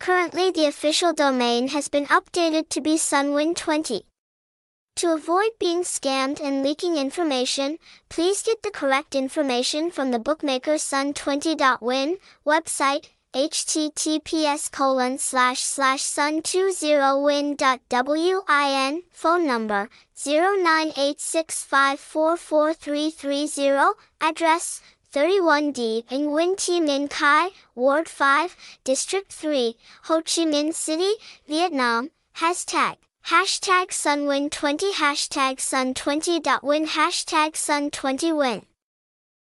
Currently the official domain has been updated to be sunwin20. To avoid being scammed and leaking information, please get the correct information from the bookmaker sun20.win website https colon slash slash sun20win.win phone number 0986544330 address 31D in Nguyen Thi Minh Khai, Ward 5, District 3, Ho Chi Minh City, Vietnam, hashtag Hashtag Sunwin20 Hashtag Sun20.win Hashtag Sun20win